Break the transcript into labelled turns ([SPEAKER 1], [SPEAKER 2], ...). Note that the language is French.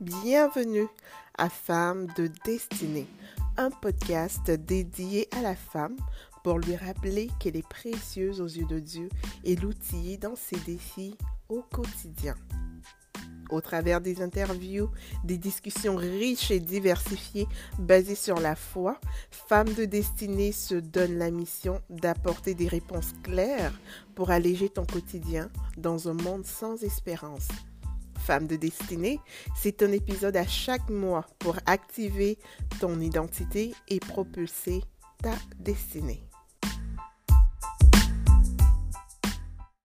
[SPEAKER 1] Bienvenue à Femmes de Destinée, un podcast dédié à la femme pour lui rappeler qu'elle est précieuse aux yeux de Dieu et l'outiller dans ses défis au quotidien. Au travers des interviews, des discussions riches et diversifiées basées sur la foi, Femmes de Destinée se donne la mission d'apporter des réponses claires pour alléger ton quotidien dans un monde sans espérance. Femmes de Destinée, c'est un épisode à chaque mois pour activer ton identité et propulser ta destinée.